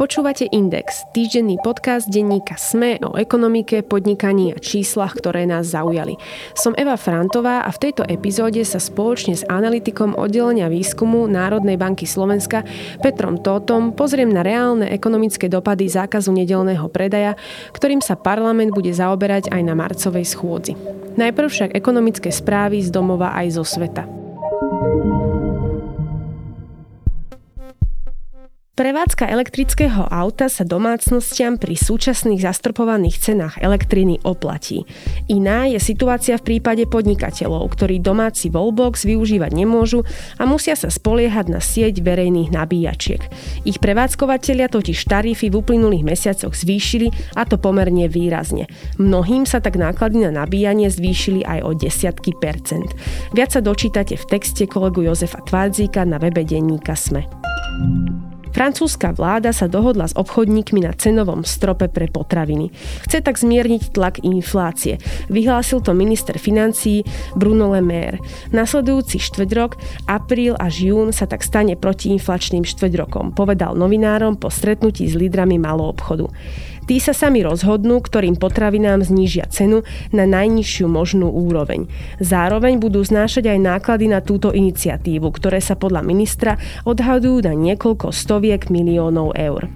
Počúvate Index, týždenný podcast denníka SME o ekonomike, podnikaní a číslach, ktoré nás zaujali. Som Eva Frantová a v tejto epizóde sa spoločne s analytikom oddelenia výskumu Národnej banky Slovenska Petrom Tótom pozriem na reálne ekonomické dopady zákazu nedelného predaja, ktorým sa parlament bude zaoberať aj na marcovej schôdzi. Najprv však ekonomické správy z domova aj zo sveta. Prevádzka elektrického auta sa domácnostiam pri súčasných zastropovaných cenách elektriny oplatí. Iná je situácia v prípade podnikateľov, ktorí domáci wallbox využívať nemôžu a musia sa spoliehať na sieť verejných nabíjačiek. Ich prevádzkovateľia totiž tarify v uplynulých mesiacoch zvýšili a to pomerne výrazne. Mnohým sa tak náklady na nabíjanie zvýšili aj o desiatky percent. Viac sa dočítate v texte kolegu Jozefa Tvádzíka na webe denníka SME. Francúzska vláda sa dohodla s obchodníkmi na cenovom strope pre potraviny. Chce tak zmierniť tlak inflácie. Vyhlásil to minister financií Bruno Le Maire. Nasledujúci štvrťrok, apríl až jún sa tak stane protiinflačným štvrťrokom, povedal novinárom po stretnutí s lídrami malou obchodu. Tí sa sami rozhodnú, ktorým potravinám znížia cenu na najnižšiu možnú úroveň. Zároveň budú znášať aj náklady na túto iniciatívu, ktoré sa podľa ministra odhadujú na niekoľko stoviek miliónov eur.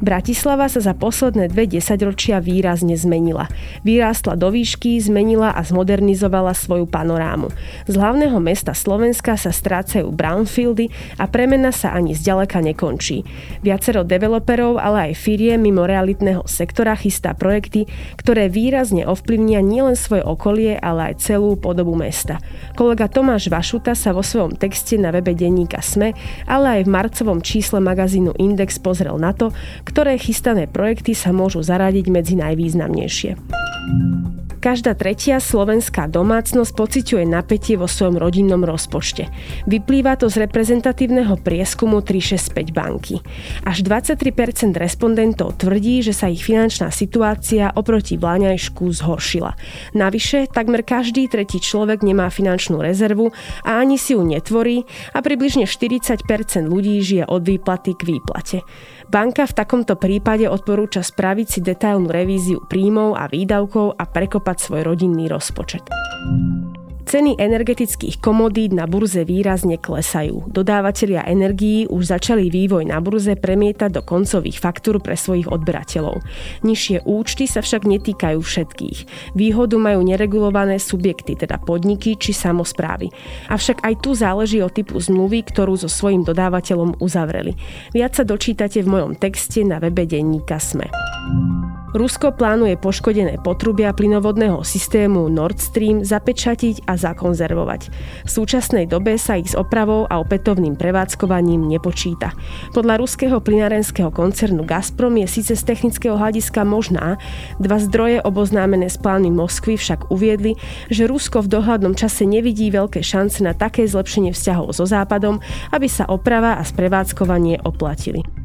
Bratislava sa za posledné dve desaťročia výrazne zmenila. Vyrástla do výšky, zmenila a zmodernizovala svoju panorámu. Z hlavného mesta Slovenska sa strácajú brownfieldy a premena sa ani zďaleka nekončí. Viacero developerov, ale aj firie mimo realitného sektora chystá projekty, ktoré výrazne ovplyvnia nielen svoje okolie, ale aj celú podobu mesta. Kolega Tomáš Vašuta sa vo svojom texte na webe denníka SME, ale aj v marcovom čísle magazínu Index pozrel na to, ktoré chystané projekty sa môžu zaradiť medzi najvýznamnejšie. Každá tretia slovenská domácnosť pociťuje napätie vo svojom rodinnom rozpočte. Vyplýva to z reprezentatívneho prieskumu 365 banky. Až 23% respondentov tvrdí, že sa ich finančná situácia oproti vláňajšku zhoršila. Navyše, takmer každý tretí človek nemá finančnú rezervu a ani si ju netvorí a približne 40% ľudí žije od výplaty k výplate. Banka v takomto prípade odporúča spraviť si detailnú revíziu príjmov a výdavkov a prekopať svoj rodinný rozpočet. Ceny energetických komodít na burze výrazne klesajú. Dodávateľia energií už začali vývoj na burze premietať do koncových faktúr pre svojich odberateľov. Nižšie účty sa však netýkajú všetkých. Výhodu majú neregulované subjekty, teda podniky či samozprávy. Avšak aj tu záleží o typu zmluvy, ktorú so svojím dodávateľom uzavreli. Viac sa dočítate v mojom texte na webe denníka SME. Rusko plánuje poškodené potrubia plynovodného systému Nord Stream zapečatiť a zakonzervovať. V súčasnej dobe sa ich s opravou a opätovným prevádzkovaním nepočíta. Podľa ruského plynárenského koncernu Gazprom je síce z technického hľadiska možná, dva zdroje oboznámené s plánmi Moskvy však uviedli, že Rusko v dohľadnom čase nevidí veľké šance na také zlepšenie vzťahov so Západom, aby sa oprava a sprevádzkovanie oplatili.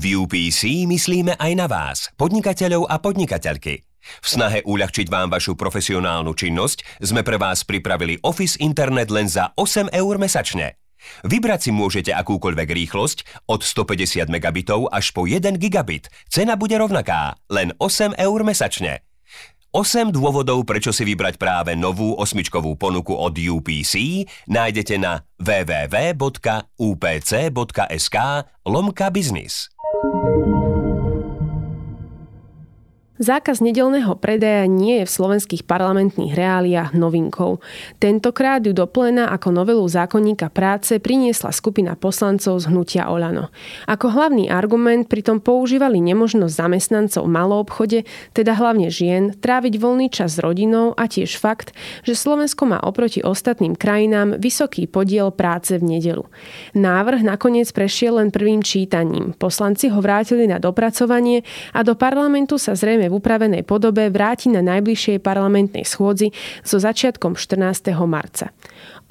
V UPC myslíme aj na vás, podnikateľov a podnikateľky. V snahe uľahčiť vám vašu profesionálnu činnosť sme pre vás pripravili Office Internet len za 8 eur mesačne. Vybrať si môžete akúkoľvek rýchlosť od 150 megabitov až po 1 gigabit. Cena bude rovnaká, len 8 eur mesačne. 8 dôvodov, prečo si vybrať práve novú osmičkovú ponuku od UPC nájdete na www.upc.sk lomka biznis. Zákaz nedelného predaja nie je v slovenských parlamentných reáliách novinkou. Tentokrát ju do pléna ako novelu zákonníka práce priniesla skupina poslancov z hnutia Olano. Ako hlavný argument pritom používali nemožnosť zamestnancov v obchode, teda hlavne žien, tráviť voľný čas s rodinou a tiež fakt, že Slovensko má oproti ostatným krajinám vysoký podiel práce v nedelu. Návrh nakoniec prešiel len prvým čítaním. Poslanci ho vrátili na dopracovanie a do parlamentu sa zrejme v upravenej podobe vráti na najbližšej parlamentnej schôdzi so začiatkom 14. marca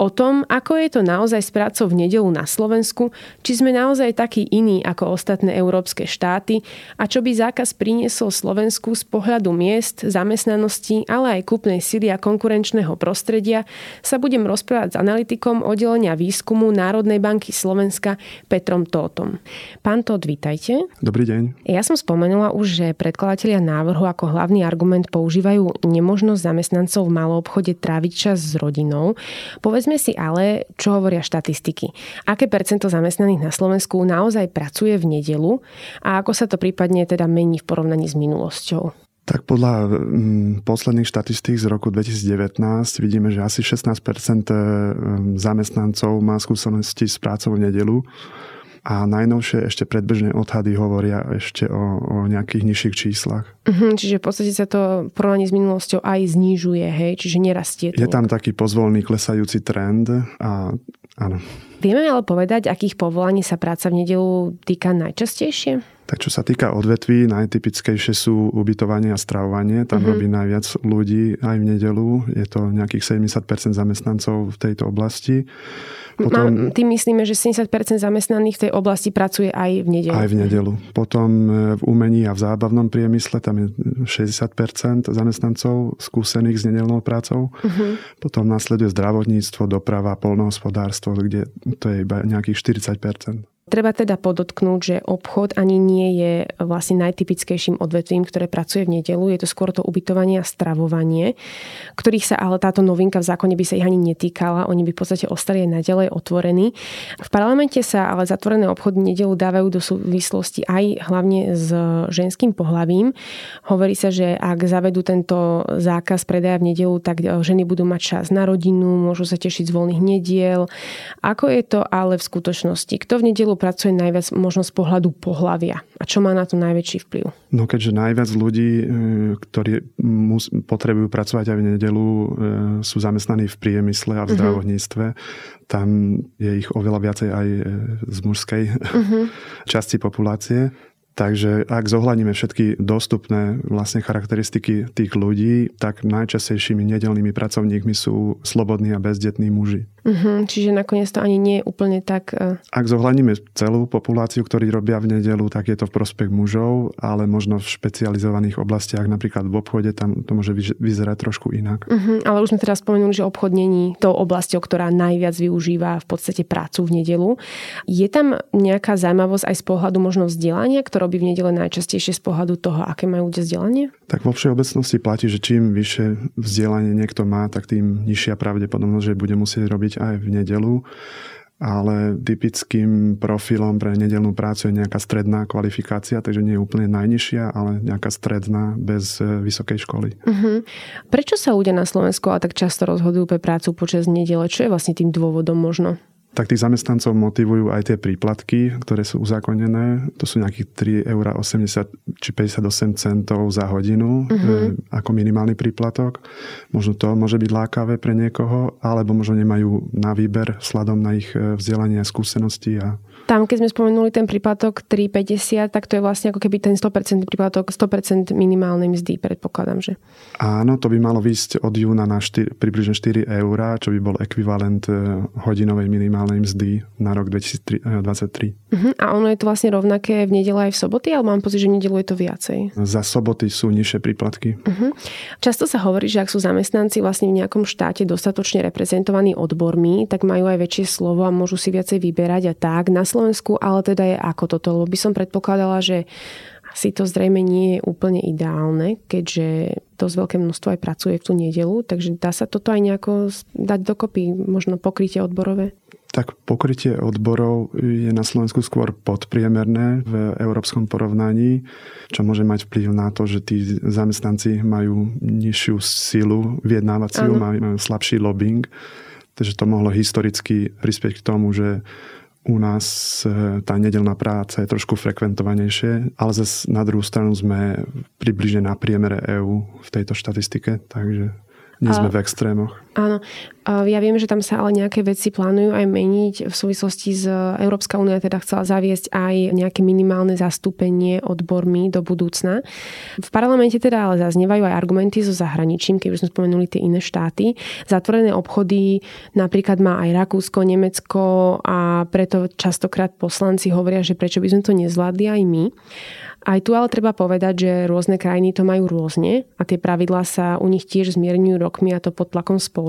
o tom, ako je to naozaj s prácou v nedelu na Slovensku, či sme naozaj takí iní ako ostatné európske štáty a čo by zákaz priniesol Slovensku z pohľadu miest, zamestnanosti, ale aj kúpnej sily a konkurenčného prostredia, sa budem rozprávať s analytikom oddelenia výskumu Národnej banky Slovenska Petrom Tótom. Pán Tót, vítajte. Dobrý deň. Ja som spomenula už, že predkladatelia návrhu ako hlavný argument používajú nemožnosť zamestnancov v malom obchode tráviť čas s rodinou. Povedzme Povedzme si ale, čo hovoria štatistiky. Aké percento zamestnaných na Slovensku naozaj pracuje v nedelu a ako sa to prípadne teda mení v porovnaní s minulosťou? Tak podľa posledných štatistík z roku 2019 vidíme, že asi 16 e, zamestnancov má skúsenosti s prácou v nedelu a najnovšie ešte predbežné odhady hovoria ešte o, o nejakých nižších číslach. Uh-huh, čiže v podstate sa to porovnaní s minulosťou aj znižuje, hej? Čiže nerastie. Je tam taký pozvolný klesajúci trend a áno. Vieme ale povedať, akých povolaní sa práca v nedelu týka najčastejšie? Tak čo sa týka odvetví, najtypickejšie sú ubytovanie a stravovanie. Tam mm-hmm. robí najviac ľudí aj v nedelu. Je to nejakých 70% zamestnancov v tejto oblasti. Potom, tým myslíme, že 70% zamestnaných v tej oblasti pracuje aj v nedelu. Aj v nedelu. Potom e, v umení a v zábavnom priemysle tam je 60% zamestnancov skúsených s nedelnou prácou. Uh-huh. Potom nasleduje zdravotníctvo, doprava, polnohospodárstvo, kde to je iba nejakých 40%. Treba teda podotknúť, že obchod ani nie je vlastne najtypickejším odvetvím, ktoré pracuje v nedelu. Je to skôr to ubytovanie a stravovanie, ktorých sa ale táto novinka v zákone by sa ich ani netýkala. Oni by v podstate ostali aj naďalej otvorení. V parlamente sa ale zatvorené obchody nedelu dávajú do súvislosti aj hlavne s ženským pohlavím. Hovorí sa, že ak zavedú tento zákaz predaja v nedelu, tak ženy budú mať čas na rodinu, môžu sa tešiť z voľných nediel. Ako je to ale v skutočnosti? Kto v nedelu pracuje najviac možno z pohľadu pohlavia? A čo má na to najväčší vplyv? No keďže najviac ľudí, e, ktorí mus, potrebujú pracovať aj v nedelu, e, sú zamestnaní v priemysle a v mhm. zdravotníctve, uh-huh. tam je ich oveľa viacej aj e, z mužskej uh-huh. časti populácie. Takže ak zohľadíme všetky dostupné vlastne charakteristiky tých ľudí, tak najčastejšími nedelnými pracovníkmi sú slobodní a bezdetní muži. Uh-huh, čiže nakoniec to ani nie je úplne tak... Uh... Ak zohľadíme celú populáciu, ktorí robia v nedelu, tak je to v prospech mužov, ale možno v špecializovaných oblastiach, napríklad v obchode, tam to môže vyzerať trošku inak. Uh-huh, ale už sme teraz spomenuli, že obchod není tou oblasťou, ktorá najviac využíva v podstate prácu v nedelu. Je tam nejaká zaujímavosť aj z pohľadu možno vzdelania, ktoré robí v nedele najčastejšie z pohľadu toho, aké majú ľudia vzdelanie? Tak vo všeobecnosti platí, že čím vyššie vzdelanie niekto má, tak tým nižšia pravdepodobnosť, že bude musieť robiť aj v nedelu, ale typickým profilom pre nedelnú prácu je nejaká stredná kvalifikácia, takže nie je úplne najnižšia, ale nejaká stredná bez e, vysokej školy. Uh-huh. Prečo sa ľudia na Slovensku ale tak často rozhodujú pre prácu počas nedele? Čo je vlastne tým dôvodom možno? Tak tých zamestnancov motivujú aj tie príplatky, ktoré sú uzákonené. To sú nejakých 3,80 eur či 58 centov za hodinu e, ako minimálny príplatok. Možno to môže byť lákavé pre niekoho, alebo možno nemajú na výber sladom na ich e, vzdelanie a skúsenosti a tam, keď sme spomenuli ten príplatok 3,50, tak to je vlastne ako keby ten 100% príplatok 100% minimálnej mzdy, predpokladám, že? Áno, to by malo výsť od júna na 4, približne 4 eurá, čo by bol ekvivalent e, hodinovej minimálnej mzdy na rok 2023. Uh-huh. A ono je to vlastne rovnaké v nedele aj v soboty, ale mám pocit, že v nedelu je to viacej? Za soboty sú nižšie príplatky. Uh-huh. Často sa hovorí, že ak sú zamestnanci vlastne v nejakom štáte dostatočne reprezentovaní odbormi, tak majú aj väčšie slovo a môžu si viacej vyberať a tak. Na Slovensku, ale teda je ako toto, lebo by som predpokladala, že asi to zrejme nie je úplne ideálne, keďže dosť veľké množstvo aj pracuje v tú nedelu, takže dá sa toto aj nejako dať dokopy, možno pokrytie odborové? Tak pokrytie odborov je na Slovensku skôr podpriemerné v európskom porovnaní, čo môže mať vplyv na to, že tí zamestnanci majú nižšiu silu vyjednávaciu, majú, slabší lobbying. Takže to mohlo historicky prispieť k tomu, že u nás e, tá nedelná práca je trošku frekventovanejšie, ale zase na druhú stranu sme približne na priemere EÚ v tejto štatistike, takže nie sme a, v extrémoch. Áno, ja viem, že tam sa ale nejaké veci plánujú aj meniť v súvislosti s Európska únia teda chcela zaviesť aj nejaké minimálne zastúpenie odbormi do budúcna. V parlamente teda ale zaznievajú aj argumenty so zahraničím, keď už sme spomenuli tie iné štáty. Zatvorené obchody napríklad má aj Rakúsko, Nemecko a preto častokrát poslanci hovoria, že prečo by sme to nezvládli aj my. Aj tu ale treba povedať, že rôzne krajiny to majú rôzne a tie pravidlá sa u nich tiež zmierňujú rokmi a to pod tlakom spoločnosti.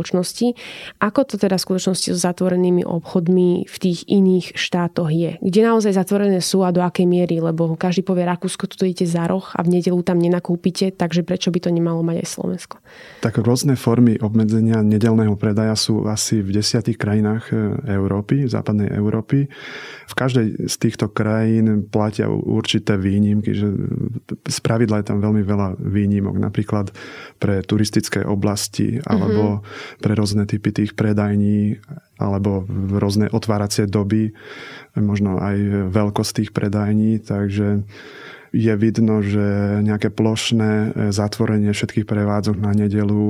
Ako to teda v skutočnosti so zatvorenými obchodmi v tých iných štátoch je? Kde naozaj zatvorené sú a do akej miery? Lebo každý povie, Rakúsko, tu idete za roh a v nedelu tam nenakúpite, takže prečo by to nemalo mať aj Slovensko? Tak rôzne formy obmedzenia nedelného predaja sú asi v desiatých krajinách e, Európy, západnej Európy. V každej z týchto krajín platia určité výnimky, že z pravidla je tam veľmi veľa výnimok, napríklad pre turistické oblasti alebo mm-hmm. Pre rôzne typy tých predajní alebo rôzne otváracie doby, možno aj veľkosť tých predajní, takže je vidno, že nejaké plošné e, zatvorenie všetkých prevádzok na nedelu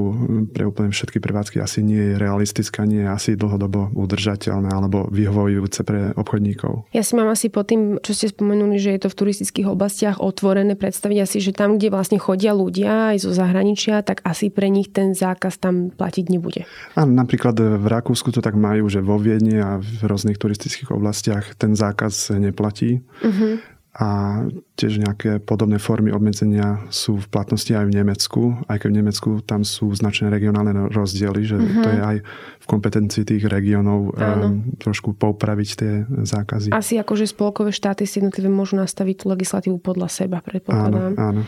pre úplne všetky prevádzky asi nie je realistické, nie je asi dlhodobo udržateľné alebo vyhovujúce pre obchodníkov. Ja si mám asi po tým, čo ste spomenuli, že je to v turistických oblastiach otvorené, predstaviť asi, že tam, kde vlastne chodia ľudia aj zo zahraničia, tak asi pre nich ten zákaz tam platiť nebude. Áno, napríklad v Rakúsku to tak majú, že vo Viedne a v rôznych turistických oblastiach ten zákaz neplatí. Uh-huh a tiež nejaké podobné formy obmedzenia sú v platnosti aj v Nemecku, aj keď v Nemecku tam sú značné regionálne rozdiely, že mm-hmm. to je aj v kompetencii tých regiónov um, trošku poupraviť tie zákazy. Asi akože spolkové štáty si jednotlivé môžu nastaviť tú legislatívu podľa seba, predpokladám. Áno, áno.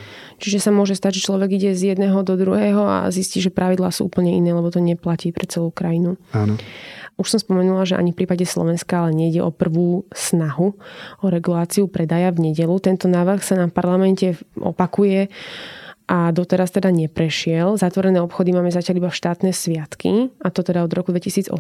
Čiže sa môže stať, že človek ide z jedného do druhého a zistí, že pravidlá sú úplne iné, lebo to neplatí pre celú krajinu. Áno. Už som spomenula, že ani v prípade Slovenska ale nejde o prvú snahu o reguláciu predaja v nedelu. Tento návrh sa nám v parlamente opakuje a doteraz teda neprešiel. Zatvorené obchody máme zatiaľ iba v štátne sviatky, a to teda od roku 2018.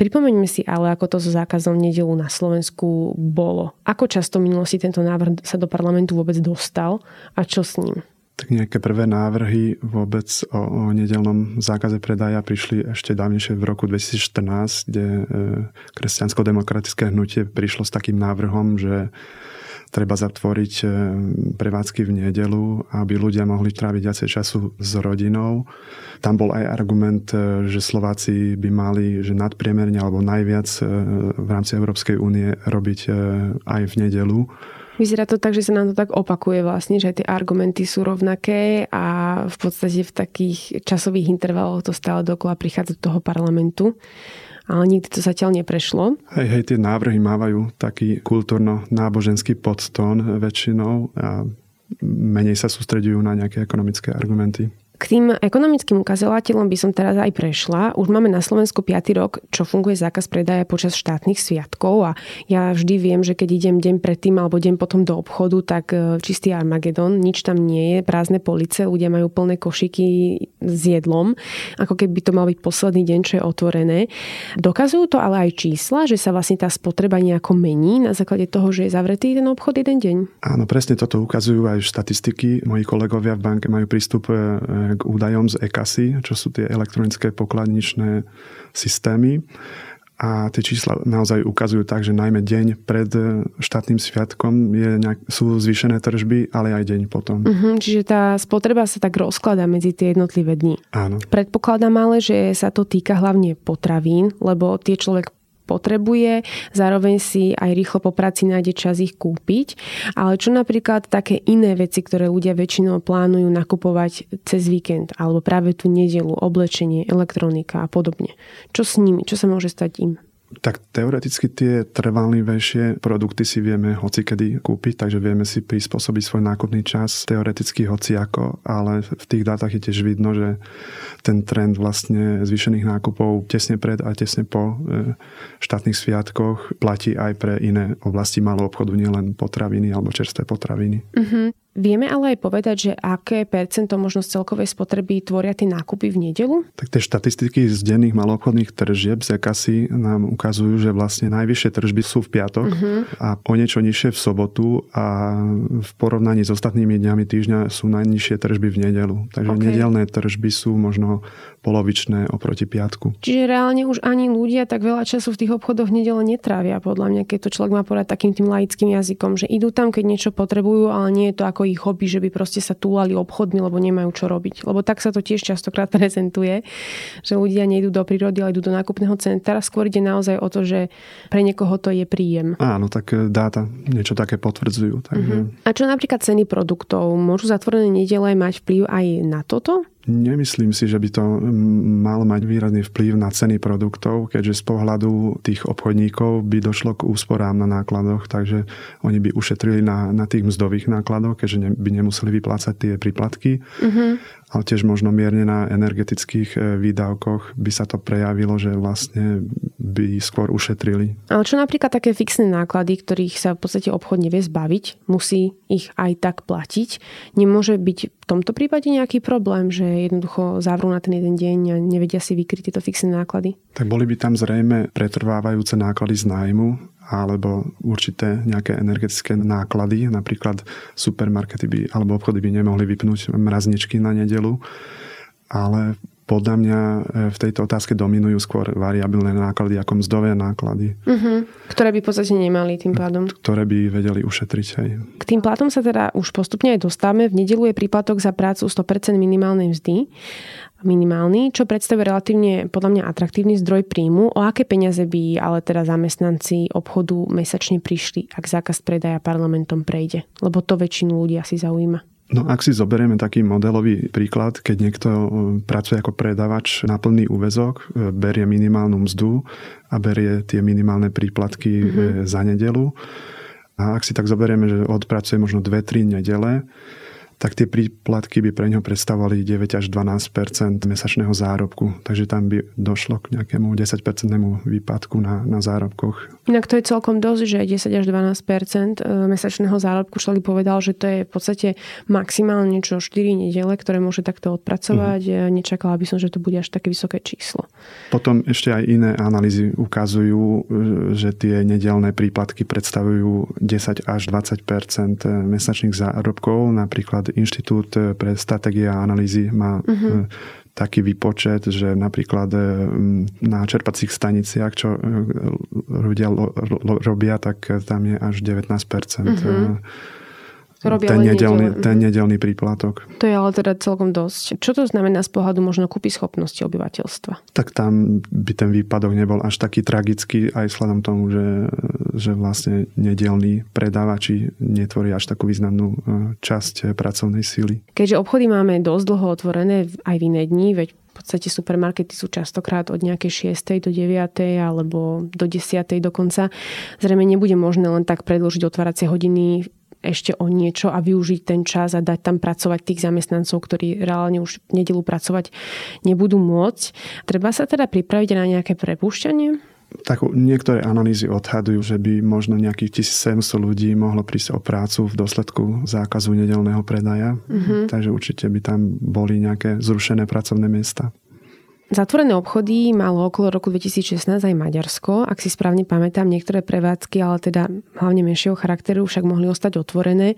Pripomeňme si ale, ako to so zákazom nedelu na Slovensku bolo. Ako často v minulosti tento návrh sa do parlamentu vôbec dostal a čo s ním? Tak nejaké prvé návrhy vôbec o, o nedelnom zákaze predaja prišli ešte dávnejšie v roku 2014, kde e, kresťansko-demokratické hnutie prišlo s takým návrhom, že treba zatvoriť e, prevádzky v nedelu, aby ľudia mohli tráviť viacej času s rodinou. Tam bol aj argument, e, že Slováci by mali že nadpriemerne alebo najviac v rámci Európskej únie robiť aj v nedelu Vyzerá to tak, že sa nám to tak opakuje vlastne, že tie argumenty sú rovnaké a v podstate v takých časových intervaloch to stále dokola prichádza do toho parlamentu ale nikdy to zatiaľ neprešlo. Hej, hej, tie návrhy mávajú taký kultúrno-náboženský podstón väčšinou a menej sa sústredujú na nejaké ekonomické argumenty. K tým ekonomickým ukazovateľom by som teraz aj prešla. Už máme na Slovensku 5. rok, čo funguje zákaz predaja počas štátnych sviatkov a ja vždy viem, že keď idem deň predtým alebo deň potom do obchodu, tak e, čistý Armagedon, nič tam nie je, prázdne police, ľudia majú plné košiky s jedlom, ako keby to mal byť posledný deň, čo je otvorené. Dokazujú to ale aj čísla, že sa vlastne tá spotreba nejako mení na základe toho, že je zavretý ten obchod jeden deň? Áno, presne toto ukazujú aj štatistiky. Moji kolegovia v banke majú prístup e, k údajom z ECASY, čo sú tie elektronické pokladničné systémy. A tie čísla naozaj ukazujú tak, že najmä deň pred štátnym sviatkom je nejak, sú zvýšené tržby, ale aj deň potom. Uh-huh, čiže tá spotreba sa tak rozkladá medzi tie jednotlivé dni. Áno. Predpokladám ale, že sa to týka hlavne potravín, lebo tie človek potrebuje, zároveň si aj rýchlo po práci nájde čas ich kúpiť. Ale čo napríklad také iné veci, ktoré ľudia väčšinou plánujú nakupovať cez víkend alebo práve tú nedelu, oblečenie, elektronika a podobne. Čo s nimi? Čo sa môže stať im? Tak teoreticky tie trvalnejšie produkty si vieme hoci kedy kúpiť, takže vieme si prispôsobiť svoj nákupný čas teoreticky hoci ako, ale v tých dátach je tiež vidno, že ten trend vlastne zvýšených nákupov tesne pred a tesne po e, štátnych sviatkoch platí aj pre iné oblasti malého obchodu, nielen potraviny alebo čerstvé potraviny. Mm-hmm. Vieme ale aj povedať, že aké percento možno z celkovej spotreby tvoria tie nákupy v nedelu? Tak tie štatistiky z denných maloobchodných tržieb z Akasy nám ukazujú, že vlastne najvyššie tržby sú v piatok uh-huh. a o niečo nižšie v sobotu a v porovnaní s ostatnými dňami týždňa sú najnižšie tržby v nedelu. Takže okay. nedelné tržby sú možno polovičné oproti piatku. Čiže reálne už ani ľudia tak veľa času v tých obchodoch nedele netrávia, podľa mňa, keď to človek má povedať takým tým laickým jazykom, že idú tam, keď niečo potrebujú, ale nie je to ako ich hobby, že by proste sa túlali obchodmi, lebo nemajú čo robiť. Lebo tak sa to tiež častokrát prezentuje, že ľudia nejdú do prírody, ale idú do nákupného centra. Skôr ide naozaj o to, že pre niekoho to je príjem. Áno, tak e, dáta niečo také potvrdzujú. Takže... Uh-huh. A čo napríklad ceny produktov? Môžu zatvorené nedele mať vplyv aj na toto? Nemyslím si, že by to malo mať výrazný vplyv na ceny produktov, keďže z pohľadu tých obchodníkov by došlo k úsporám na nákladoch, takže oni by ušetrili na, na tých mzdových nákladoch, keďže ne, by nemuseli vyplácať tie príplatky. Uh-huh ale tiež možno mierne na energetických e, výdavkoch by sa to prejavilo, že vlastne by skôr ušetrili. Ale čo napríklad také fixné náklady, ktorých sa v podstate obchod nevie zbaviť, musí ich aj tak platiť. Nemôže byť v tomto prípade nejaký problém, že jednoducho zavrú na ten jeden deň a nevedia si vykryť tieto fixné náklady? Tak boli by tam zrejme pretrvávajúce náklady z nájmu, alebo určité nejaké energetické náklady. Napríklad supermarkety by, alebo obchody by nemohli vypnúť mrazničky na nedelu. Ale podľa mňa e, v tejto otázke dominujú skôr variabilné náklady ako mzdové náklady. Uh-huh. Ktoré by v podstate nemali tým pádom. Ktoré by vedeli ušetriť aj. K tým platom sa teda už postupne aj dostávame. V nedelu je príplatok za prácu 100% minimálnej mzdy minimálny, čo predstavuje relatívne podľa mňa atraktívny zdroj príjmu. O aké peniaze by ale teda zamestnanci obchodu mesačne prišli, ak zákaz predaja parlamentom prejde? Lebo to väčšinu ľudí asi zaujíma. No ak si zoberieme taký modelový príklad, keď niekto e, pracuje ako predavač na plný úvezok, e, berie minimálnu mzdu a berie tie minimálne príplatky mm-hmm. za nedelu. A ak si tak zoberieme, že odpracuje možno 2-3 nedele, tak tie príplatky by pre neho predstavovali 9 až 12% mesačného zárobku. Takže tam by došlo k nejakému 10% výpadku na, na zárobkoch. Inak to je celkom dosť, že 10 až 12 e, mesačného zárobku človek povedal, že to je v podstate maximálne čo 4 nedele, ktoré môže takto odpracovať. Mm. Nečakala by som, že to bude až také vysoké číslo. Potom ešte aj iné analýzy ukazujú, e, že tie nedelné príplatky predstavujú 10 až 20% mesačných zárobkov. Napríklad Inštitút eh, pre stratégie a analýzy má uh-huh. taký výpočet, že napríklad eh, na čerpacích staniciach, čo ľudia robia, tak tam je až 19% uh-huh robia ten, nedelný, ten nedelný príplatok. To je ale teda celkom dosť. Čo to znamená z pohľadu možno kúpy schopnosti obyvateľstva? Tak tam by ten výpadok nebol až taký tragický, aj vzhľadom tomu, že, že vlastne nedelní predávači netvoria až takú významnú e, časť pracovnej síly. Keďže obchody máme dosť dlho otvorené aj v iné dni, veď v podstate supermarkety sú častokrát od nejakej 6. do 9. alebo do 10. dokonca. Zrejme nebude možné len tak predložiť otváracie hodiny ešte o niečo a využiť ten čas a dať tam pracovať tých zamestnancov, ktorí reálne už v nedelu pracovať nebudú môcť. Treba sa teda pripraviť na nejaké prepúšťanie? Tak niektoré analýzy odhadujú, že by možno nejakých 1700 ľudí mohlo prísť o prácu v dôsledku zákazu nedelného predaja. Mm-hmm. Takže určite by tam boli nejaké zrušené pracovné miesta. Zatvorené obchody malo okolo roku 2016 aj Maďarsko. Ak si správne pamätám, niektoré prevádzky, ale teda hlavne menšieho charakteru, však mohli ostať otvorené.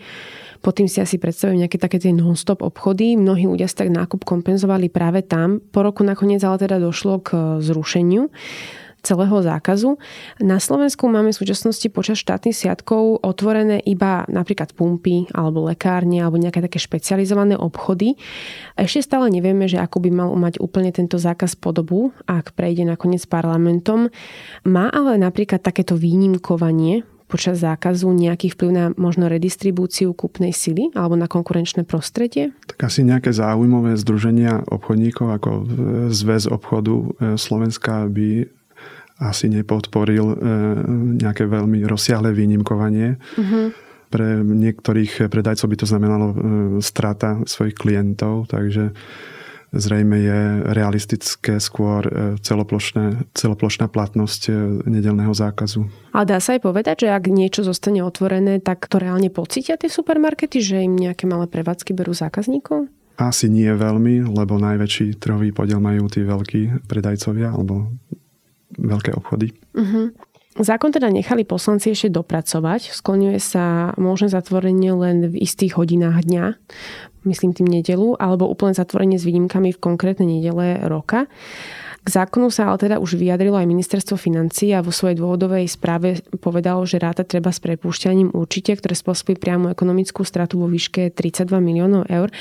Pod tým si asi predstavujem nejaké také tie non-stop obchody. Mnohí ľudia si tak nákup kompenzovali práve tam. Po roku nakoniec ale teda došlo k zrušeniu celého zákazu. Na Slovensku máme v súčasnosti počas štátnych sviatkov otvorené iba napríklad pumpy alebo lekárne alebo nejaké také špecializované obchody. Ešte stále nevieme, že ako by mal mať úplne tento zákaz podobu, ak prejde nakoniec parlamentom. Má ale napríklad takéto výnimkovanie počas zákazu nejaký vplyv na možno redistribúciu kúpnej sily alebo na konkurenčné prostredie? Tak asi nejaké záujmové združenia obchodníkov ako Zväz obchodu e, Slovenska by asi nepodporil e, nejaké veľmi rozsiahle výnimkovanie. Uh-huh. Pre niektorých predajcov by to znamenalo e, strata svojich klientov, takže zrejme je realistické skôr e, celoplošné, celoplošná platnosť nedelného zákazu. Ale dá sa aj povedať, že ak niečo zostane otvorené, tak to reálne pocítia tie supermarkety, že im nejaké malé prevádzky berú zákazníkov? Asi nie veľmi, lebo najväčší trhový podiel majú tí veľkí predajcovia alebo veľké obchody. Uh-huh. Zákon teda nechali poslanci ešte dopracovať. Skloňuje sa možné zatvorenie len v istých hodinách dňa, myslím tým nedelu, alebo úplne zatvorenie s výnimkami v konkrétnej nedele roka. K zákonu sa ale teda už vyjadrilo aj ministerstvo financí a vo svojej dôvodovej správe povedalo, že ráta treba s prepúšťaním určite, ktoré spôsobí priamu ekonomickú stratu vo výške 32 miliónov eur.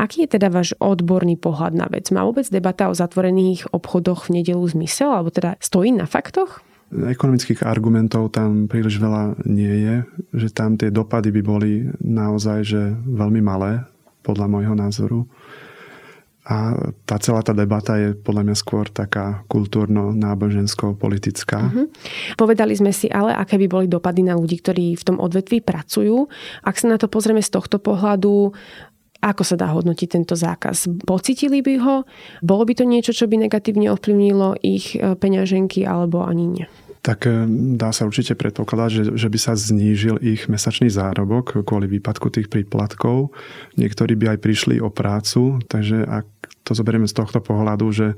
Aký je teda váš odborný pohľad na vec? Má vôbec debata o zatvorených obchodoch v nedelu zmysel, alebo teda stojí na faktoch? ekonomických argumentov tam príliš veľa nie je, že tam tie dopady by boli naozaj že veľmi malé, podľa môjho názoru. A tá celá tá debata je podľa mňa skôr taká kultúrno-nábožensko-politická. Uh-huh. Povedali sme si ale, aké by boli dopady na ľudí, ktorí v tom odvetví pracujú. Ak sa na to pozrieme z tohto pohľadu, ako sa dá hodnotiť tento zákaz? Pocitili by ho? Bolo by to niečo, čo by negatívne ovplyvnilo ich e, peňaženky alebo ani nie? Tak e, dá sa určite predpokladať, že, že by sa znížil ich mesačný zárobok kvôli výpadku tých príplatkov. Niektorí by aj prišli o prácu, takže ak to zoberieme z tohto pohľadu, že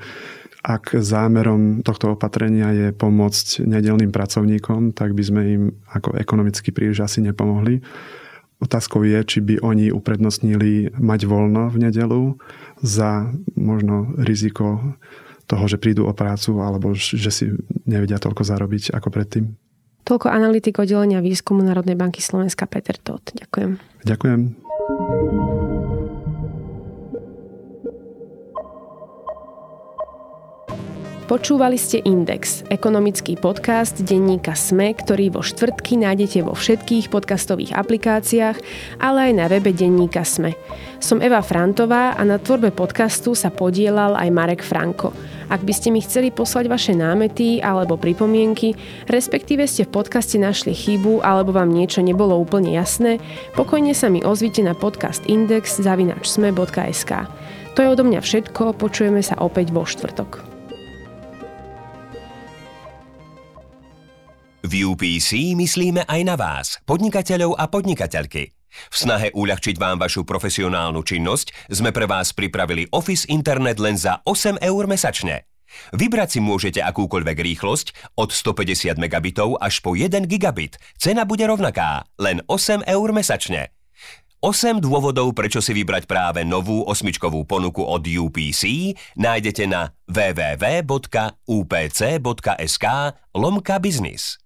ak zámerom tohto opatrenia je pomôcť nedelným pracovníkom, tak by sme im ako ekonomicky príliš asi nepomohli. Otázkou je, či by oni uprednostnili mať voľno v nedelu za možno riziko toho, že prídu o prácu alebo že si nevedia toľko zarobiť ako predtým. Toľko analytik oddelenia výskumu Národnej banky Slovenska Peter Todt. Ďakujem. Ďakujem. Počúvali ste Index, ekonomický podcast denníka SME, ktorý vo štvrtky nájdete vo všetkých podcastových aplikáciách, ale aj na webe denníka SME. Som Eva Frantová a na tvorbe podcastu sa podielal aj Marek Franko. Ak by ste mi chceli poslať vaše námety alebo pripomienky, respektíve ste v podcaste našli chybu alebo vám niečo nebolo úplne jasné, pokojne sa mi ozvite na podcast index zavinačsme.sk. To je odo mňa všetko, počujeme sa opäť vo štvrtok. UPC myslíme aj na vás, podnikateľov a podnikateľky. V snahe uľahčiť vám vašu profesionálnu činnosť sme pre vás pripravili Office Internet len za 8 eur mesačne. Vybrať si môžete akúkoľvek rýchlosť od 150 megabitov až po 1 gigabit. Cena bude rovnaká, len 8 eur mesačne. 8 dôvodov, prečo si vybrať práve novú osmičkovú ponuku od UPC nájdete na www.upc.sk lomka biznis.